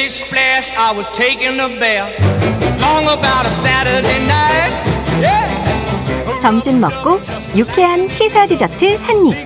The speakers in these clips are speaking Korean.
Splish splash, I was taking a bath. Long about a Saturday night. Yeah. 점심 먹고 유쾌한 시사 디저트 한 입.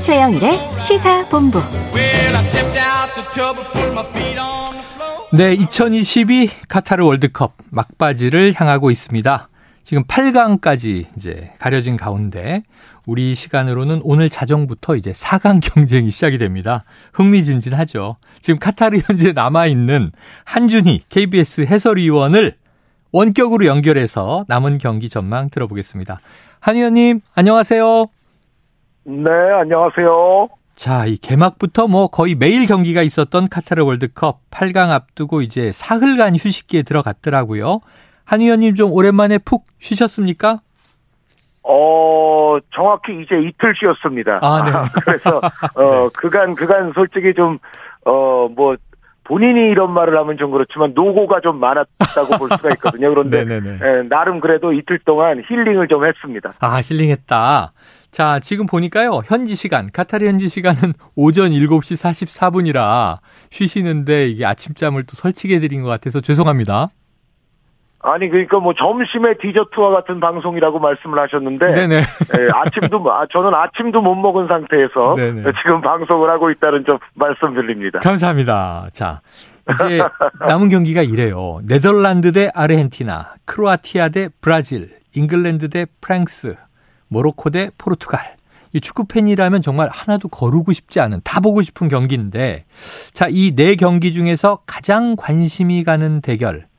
최영일의 시사 본부. Well, I stepped out the tub and put my feet on the floor. 네, 2022 카타르 월드컵 막바지를 향하고 있습니다. 지금 8강까지 이제 가려진 가운데 우리 시간으로는 오늘 자정부터 이제 4강 경쟁이 시작이 됩니다. 흥미진진하죠. 지금 카타르 현재 남아있는 한준희 KBS 해설위원을 원격으로 연결해서 남은 경기 전망 들어보겠습니다. 한 의원님, 안녕하세요. 네, 안녕하세요. 자, 이 개막부터 뭐 거의 매일 경기가 있었던 카타르 월드컵 8강 앞두고 이제 사흘간 휴식기에 들어갔더라고요. 한 의원님 좀 오랜만에 푹 쉬셨습니까? 어, 정확히 이제 이틀 쉬었습니다. 아, 네. 그래서, 어, 그간, 그간 솔직히 좀, 어, 뭐, 본인이 이런 말을 하면 좀 그렇지만 노고가 좀 많았다고 볼 수가 있거든요. 그런데. 예, 나름 그래도 이틀 동안 힐링을 좀 했습니다. 아, 힐링했다. 자, 지금 보니까요. 현지 시간, 카타르 현지 시간은 오전 7시 44분이라 쉬시는데 이게 아침잠을 또 설치게 해드린 것 같아서 죄송합니다. 아니 그러니까 뭐 점심에 디저트와 같은 방송이라고 말씀을 하셨는데 네네. 예, 아침도 아, 저는 아침도 못 먹은 상태에서 네네. 지금 방송을 하고 있다는 좀 말씀드립니다. 감사합니다. 자, 이제 남은 경기가 이래요. 네덜란드 대 아르헨티나, 크로아티아 대 브라질, 잉글랜드 대 프랑스, 모로코 대 포르투갈. 이 축구 팬이라면 정말 하나도 거르고 싶지 않은 다 보고 싶은 경기인데 자, 이 네 경기 중에서 가장 관심이 가는 대결.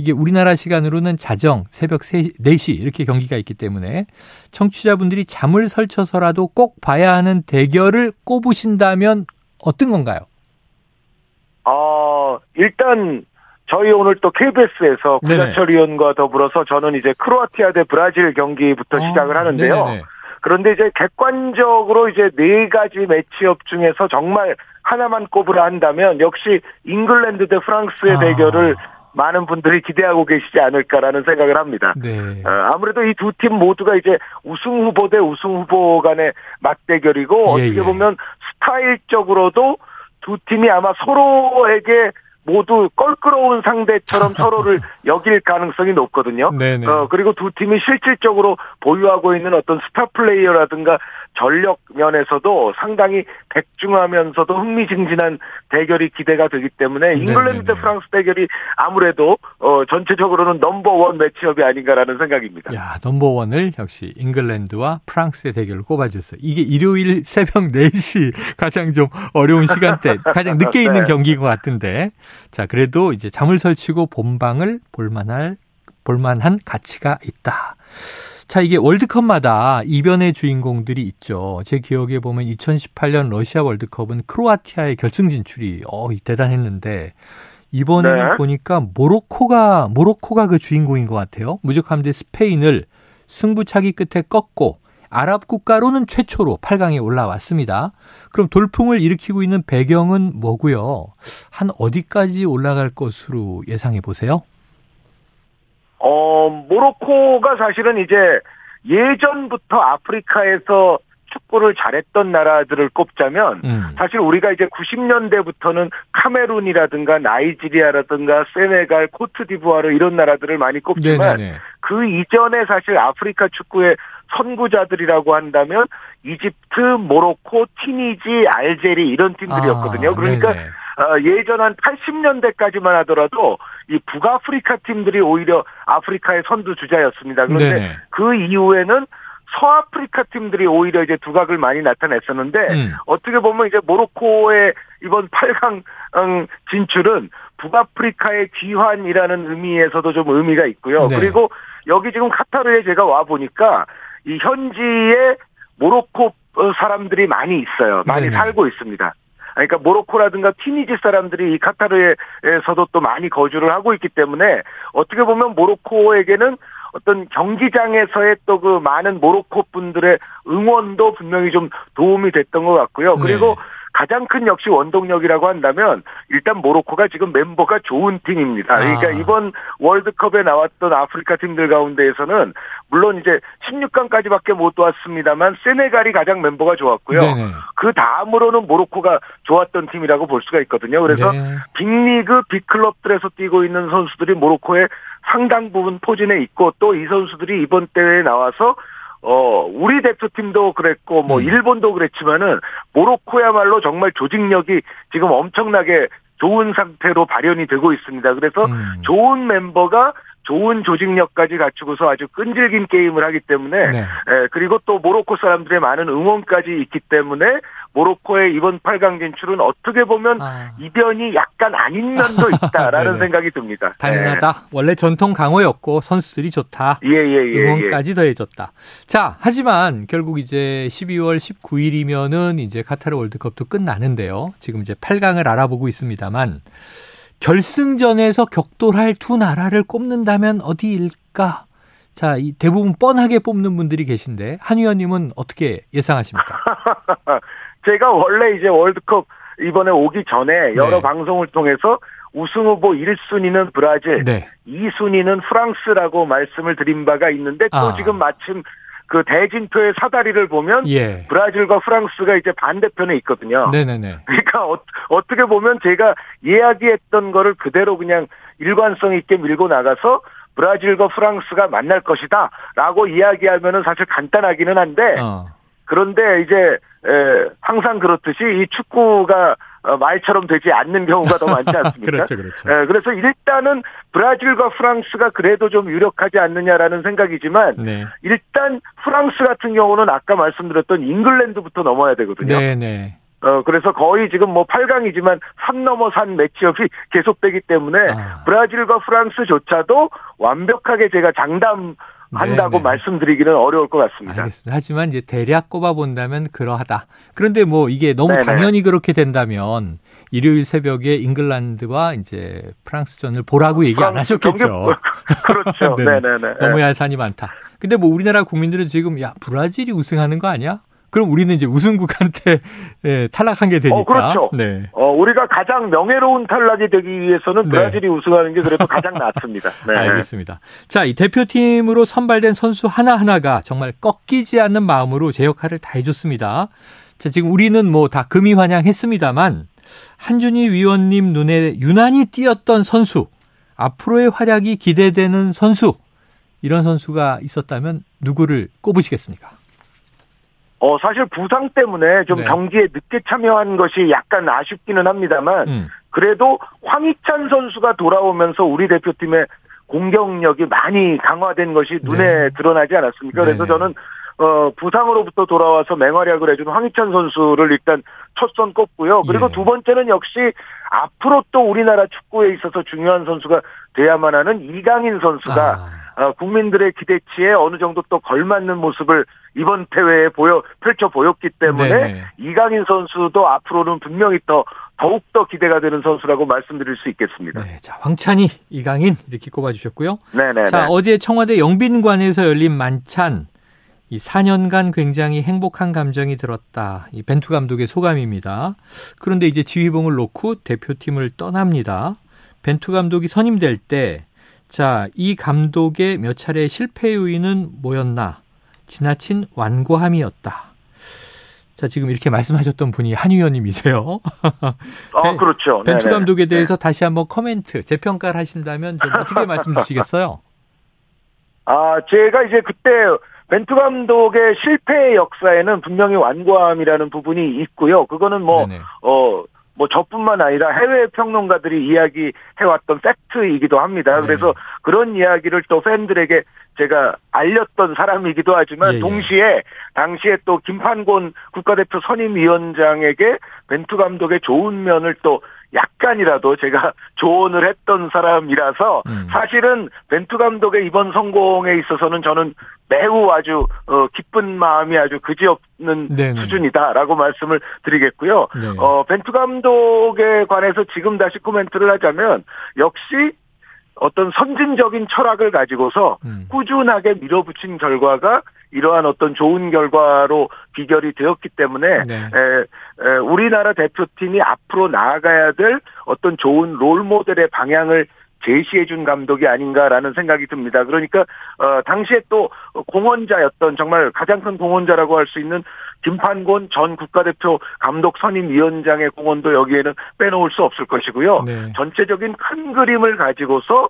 이게 우리나라 시간으로는 자정 새벽 4시 이렇게 경기가 있기 때문에 청취자분들이 잠을 설쳐서라도 꼭 봐야 하는 대결을 꼽으신다면 어떤 건가요? 어, 일단 저희 오늘 또 KBS에서 네네. 구자철 의원과 더불어서 저는 이제 크로아티아 대 브라질 경기부터 시작을 아, 하는데요. 네네네. 그런데 이제 객관적으로 이제 네 가지 매치업 중에서 정말 하나만 꼽으라 한다면 역시 잉글랜드 대 프랑스의 아. 대결을 많은 분들이 기대하고 계시지 않을까라는 생각을 합니다. 네. 어, 아무래도 이 두 팀 모두가 이제 우승 후보 대 우승 후보 간의 맞대결이고 예, 어떻게 예. 보면 스타일적으로도 두 팀이 아마 서로에게 모두 껄끄러운 상대처럼 서로를 여길 가능성이 높거든요. 네네. 어, 그리고 두 팀이 실질적으로 보유하고 있는 어떤 스타 플레이어라든가 전력 면에서도 상당히 백중하면서도 흥미진진한 대결이 기대가 되기 때문에 잉글랜드 대 네네네. 프랑스 대결이 아무래도 어, 전체적으로는 number one matchup이 아닌가라는 생각입니다. 야, 넘버원을 역시 잉글랜드와 프랑스의 대결을 꼽아줬어요. 이게 일요일 새벽 4시 가장 좀 어려운 시간대, 가장 늦게 있는 네. 경기인 것 같은데. 자, 그래도 이제 잠을 설치고 본방을 볼만할, 볼만한 가치가 있다. 자, 이게 월드컵마다 이변의 주인공들이 있죠. 제 기억에 보면 2018년 러시아 월드컵은 크로아티아의 결승 진출이 어, 대단했는데 이번에는 네. 보니까 모로코가 모로코가 그 주인공인 것 같아요. 무조건 대 스페인을 승부차기 끝에 꺾고 아랍 국가로는 최초로 8강에 올라왔습니다. 그럼 돌풍을 일으키고 있는 배경은 뭐고요? 한 어디까지 올라갈 것으로 예상해 보세요? 어, 모로코가 사실은 이제 예전부터 아프리카에서 축구를 잘했던 나라들을 꼽자면 음. 사실 우리가 이제 90년대부터는 카메룬이라든가 나이지리아라든가 세네갈, 코트디부아르 이런 나라들을 많이 꼽지만 네네네. 그 이전에 사실 아프리카 축구의 선구자들이라고 한다면 이집트, 모로코, 티니지, 알제리 이런 팀들이었거든요. 아, 그러니까 네네. 어, 예전 한 80년대까지만 하더라도 이 북아프리카 팀들이 오히려 아프리카의 선두 주자였습니다. 그런데 네네. 그 이후에는 서아프리카 팀들이 오히려 이제 두각을 많이 나타냈었는데 음. 어떻게 보면 이제 모로코의 이번 8강 음, 진출은 북아프리카의 귀환이라는 의미에서도 좀 의미가 있고요. 네. 그리고 여기 지금 카타르에 제가 와 보니까 이 현지에 모로코 어, 사람들이 많이 있어요. 많이 네네. 살고 있습니다. 그러니까 모로코라든가 티니지 사람들이 이 카타르에서도 또 많이 거주를 하고 있기 때문에 어떻게 보면 모로코에게는 어떤 경기장에서의 또 그 많은 모로코 분들의 응원도 분명히 좀 도움이 됐던 것 같고요. 그리고 가장 큰 역시 원동력이라고 한다면 일단 모로코가 지금 멤버가 좋은 팀입니다. 그러니까 아. 이번 월드컵에 나왔던 아프리카 팀들 가운데에서는 물론 이제 16강까지밖에 못 왔습니다만 세네갈이 가장 멤버가 좋았고요. 네네. 그 다음으로는 모로코가 좋았던 팀이라고 볼 수가 있거든요. 그래서 네. 빅리그 빅클럽들에서 뛰고 있는 선수들이 모로코의 상당 부분 포진에 있고 또 이 선수들이 이번 대회에 나와서 어 우리 대표팀도 그랬고 뭐 음. 일본도 그랬지만은 모로코야말로 정말 조직력이 지금 엄청나게 좋은 상태로 발현이 되고 있습니다. 그래서 음. 좋은 멤버가 좋은 조직력까지 갖추고서 아주 끈질긴 게임을 하기 때문에 네. 예, 그리고 또 모로코 사람들의 많은 응원까지 있기 때문에 모로코의 이번 8강 진출은 어떻게 보면 아. 이변이 약간 아닌 면도 있다라는. 생각이 듭니다. 당연하다. 원래 전통 강호였고 선수들이 좋다. 예, 예, 예. 예. 응원까지 더해졌다. 자, 하지만 결국 이제 12월 19일이면은 이제 카타르 월드컵도 끝나는데요. 지금 이제 8강을 알아보고 있습니다만 결승전에서 격돌할 두 나라를 꼽는다면 어디일까? 자, 이 대부분 뻔하게 뽑는 분들이 계신데 한 의원님은 어떻게 예상하십니까? 제가 원래 이제 월드컵 이번에 오기 전에 여러 네. 방송을 통해서 우승 후보 1순위는 브라질, 네. 2순위는 프랑스라고 말씀을 드린 바가 있는데 또 아. 지금 마침 그 대진표의 사다리를 보면 예. 브라질과 프랑스가 이제 반대편에 있거든요. 네네네. 그러니까 어, 어떻게 보면 제가 이야기했던 거를 그대로 그냥 일관성 있게 밀고 나가서 브라질과 프랑스가 만날 것이다라고 이야기하면은 사실 간단하기는 한데 어. 그런데 이제 에, 항상 그렇듯이 이 축구가 어, 말처럼 되지 않는 경우가 더 많지 않습니까? 그렇죠, 그렇죠. 에, 그래서 일단은 브라질과 프랑스가 그래도 좀 유력하지 않느냐라는 생각이지만 네. 일단 프랑스 같은 경우는 아까 말씀드렸던 잉글랜드부터 넘어야 되거든요. 네 네. 어, 그래서 거의 지금 뭐 8강이지만 산 넘어 산 매치업이 계속되기 때문에 아. 브라질과 프랑스조차도 완벽하게 제가 장담 한다고 네네. 말씀드리기는 어려울 것 같습니다. 알겠습니다. 하지만 이제 대략 꼽아본다면 그러하다. 그런데 뭐 이게 너무 네네. 당연히 그렇게 된다면 일요일 새벽에 잉글랜드와 이제 프랑스전을 보라고 얘기 안 하셨겠죠. 경기- 그렇죠. 네네. 네네네. 너무 얄산이 많다. 근데 뭐 우리나라 국민들은 지금 야 브라질이 우승하는 거 아니야? 그럼 우리는 이제 우승국한테 예, 탈락한 게 되니까. 어, 그렇죠. 네. 어, 우리가 가장 명예로운 탈락이 되기 위해서는 네. 브라질이 우승하는 게 그래도 가장 낫습니다. 네. 알겠습니다. 자, 이 대표팀으로 선발된 선수 하나하나가 정말 꺾이지 않는 마음으로 제 역할을 다 해줬습니다. 자, 지금 우리는 뭐 다 금이 환영했습니다만 한준희 위원님 눈에 유난히 띄었던 선수, 앞으로의 활약이 기대되는 선수, 이런 선수가 있었다면 누구를 꼽으시겠습니까? 어, 사실 부상 때문에 좀 네. 경기에 늦게 참여한 것이 약간 아쉽기는 합니다만 음. 그래도 황희찬 선수가 돌아오면서 우리 대표팀의 공격력이 많이 강화된 것이 눈에 네. 드러나지 않았습니까? 그래서 네네. 저는 어 부상으로부터 돌아와서 맹활약을 해준 황희찬 선수를 일단 첫선 꼽고요. 그리고 예. 두 번째는 역시 앞으로 또 우리나라 축구에 있어서 중요한 선수가 돼야만 하는 이강인 선수가 아, 어, 국민들의 기대치에 어느 정도 또 걸맞는 모습을 이번 대회에 보여 펼쳐 보였기 때문에 네네. 이강인 선수도 앞으로는 분명히 더 더욱 더 기대가 되는 선수라고 말씀드릴 수 있겠습니다. 네. 자, 황찬희, 이강인 이렇게 꼽아주셨고요. 네네. 자, 어제 청와대 영빈관에서 열린 만찬. 이 4년간 굉장히 행복한 감정이 들었다. 이 벤투 감독의 소감입니다. 그런데 이제 지휘봉을 놓고 대표팀을 떠납니다. 벤투 감독이 선임될 때, 자, 이 감독의 몇 차례 실패 요인은 뭐였나? 지나친 완고함이었다. 자, 지금 이렇게 말씀하셨던 분이 한 의원님이세요. 아 벤- 그렇죠. 벤투 네네. 감독에 대해서 다시 한번 코멘트, 재평가를 하신다면 좀 어떻게 말씀 주시겠어요? 아, 제가 이제 그때 벤투 감독의 실패의 역사에는 분명히 완고함이라는 부분이 있고요. 그거는 뭐, 네네. 어, 뭐 저뿐만 아니라 해외 평론가들이 이야기해왔던 팩트이기도 합니다. 네. 그래서 그런 이야기를 또 팬들에게 제가 알렸던 사람이기도 하지만 예, 예. 동시에 당시에 또 김판곤 국가대표 선임위원장에게 벤투 감독의 좋은 면을 또 약간이라도 제가 조언을 했던 사람이라서 음. 사실은 벤투 감독의 이번 성공에 있어서는 저는 매우 아주 어, 기쁜 마음이 아주 그지없는 네네. 수준이다라고 말씀을 드리겠고요. 네. 어, 벤투 감독에 관해서 지금 다시 코멘트를 하자면 역시 어떤 선진적인 철학을 가지고서 음. 꾸준하게 밀어붙인 결과가 이러한 어떤 좋은 결과로 비결이 되었기 때문에 네. 에, 에, 우리나라 대표팀이 앞으로 나아가야 될 어떤 좋은 롤 모델의 방향을 제시해 준 감독이 아닌가라는 생각이 듭니다. 그러니까 어 당시에 또 공헌자였던 정말 가장 큰 공헌자라고 할 수 있는 김판곤 전 국가대표 감독 선임위원장의 공헌도 여기에는 빼놓을 수 없을 것이고요. 네. 전체적인 큰 그림을 가지고서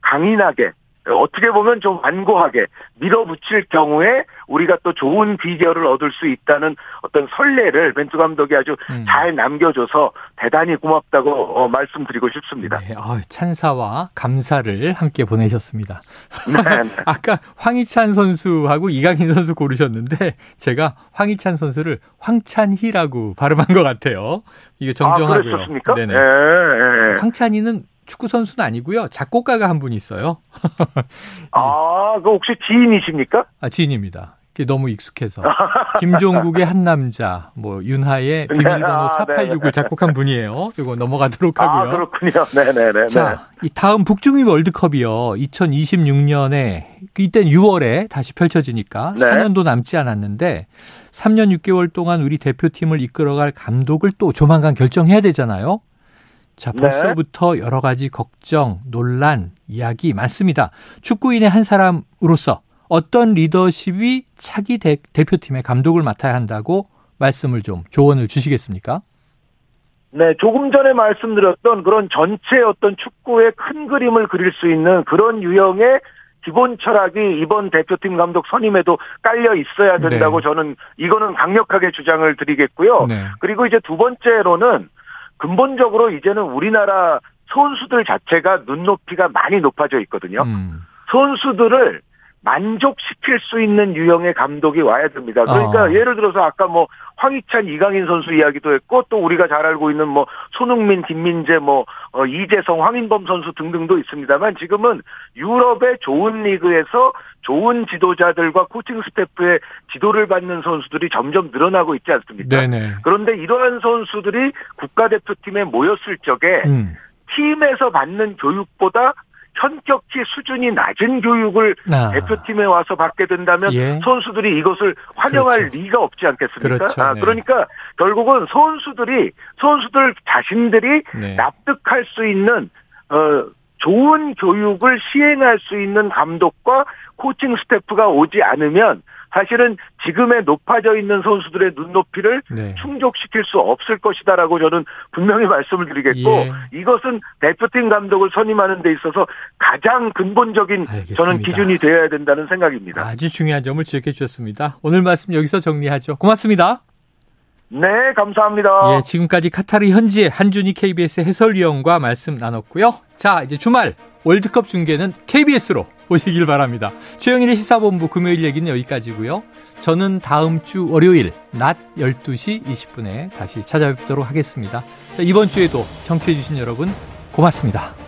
강인하게 어떻게 보면 좀 완고하게 밀어붙일 경우에 우리가 또 좋은 비결을 얻을 수 있다는 어떤 선례를 벤투 감독이 아주 음. 잘 남겨줘서 대단히 고맙다고 어, 말씀드리고 싶습니다. 네, 아유, 찬사와 감사를 함께 보내셨습니다. 네, 네. 아까 황희찬 선수하고 이강인 선수 고르셨는데 제가 황희찬 선수를 황찬희라고 발음한 것 같아요. 이게 아, 정정하고요. 그랬었습니까? 네네. 예, 예. 황찬희는 축구 선수는 아니고요. 작곡가가 한분 있어요. 아, 그 혹시 지인이십니까? 아, 지인입니다. 너무 익숙해서. 김종국의 한 남자, 뭐 윤하의 비밀번호 아, 4869을 네. 작곡한 분이에요. 이거 넘어가도록 아, 하고요. 그렇군요. 네네네. 자, 이 다음 북중미 월드컵이요. 2026년에 이땐 6월에 다시 펼쳐지니까 네. 4년도 남지 않았는데 3년 6개월 동안 우리 대표팀을 이끌어갈 감독을 또 조만간 결정해야 되잖아요. 자, 네. 벌써부터 여러 가지 걱정, 논란, 이야기 많습니다. 축구인의 한 사람으로서 어떤 리더십이 차기 대, 대표팀의 감독을 맡아야 한다고 말씀을 좀 조언을 주시겠습니까? 네, 조금 전에 말씀드렸던 그런 전체 어떤 축구의 큰 그림을 그릴 수 있는 그런 유형의 기본 철학이 이번 대표팀 감독 선임에도 깔려 있어야 된다고 네. 저는 이거는 강력하게 주장을 드리겠고요. 네. 그리고 이제 두 번째로는 근본적으로 이제는 우리나라 선수들 자체가 눈높이가 많이 높아져 있거든요. 음. 선수들을 만족시킬 수 있는 유형의 감독이 와야 됩니다. 그러니까 어. 예를 들어서 아까 뭐 황희찬, 이강인 선수 이야기도 했고 또 우리가 잘 알고 있는 뭐 손흥민, 김민재, 뭐 어, 이재성, 황인범 선수 등등도 있습니다만 지금은 유럽의 좋은 리그에서 좋은 지도자들과 코칭 스태프의 지도를 받는 선수들이 점점 늘어나고 있지 않습니까? 네네. 그런데 이러한 선수들이 국가대표팀에 모였을 적에 음. 팀에서 받는 교육보다 현격히 수준이 낮은 교육을 아. 대표팀에 와서 받게 된다면 예. 선수들이 이것을 환영할 그렇죠. 리가 없지 않겠습니까? 그렇죠. 아, 네. 그러니까 결국은 선수들이 선수들 자신들이 네. 납득할 수 있는 어 좋은 교육을 시행할 수 있는 감독과 코칭 스태프가 오지 않으면 사실은 지금의 높아져 있는 선수들의 눈높이를 네. 충족시킬 수 없을 것이다라고 저는 분명히 말씀을 드리겠고 예. 이것은 대표팀 감독을 선임하는 데 있어서 가장 근본적인 알겠습니다. 저는 기준이 되어야 된다는 생각입니다. 아주 중요한 점을 지적해 주셨습니다. 오늘 말씀 여기서 정리하죠. 고맙습니다. 네, 감사합니다. 예, 지금까지 카타르 현지의 한준희 KBS 해설위원과 말씀 나눴고요. 자, 이제 주말 월드컵 중계는 KBS로 보시길 바랍니다. 최영일의 시사본부 금요일 얘기는 여기까지고요. 저는 다음 주 월요일 낮 12시 20분에 다시 찾아뵙도록 하겠습니다. 자, 이번 주에도 청취해 주신 여러분 고맙습니다.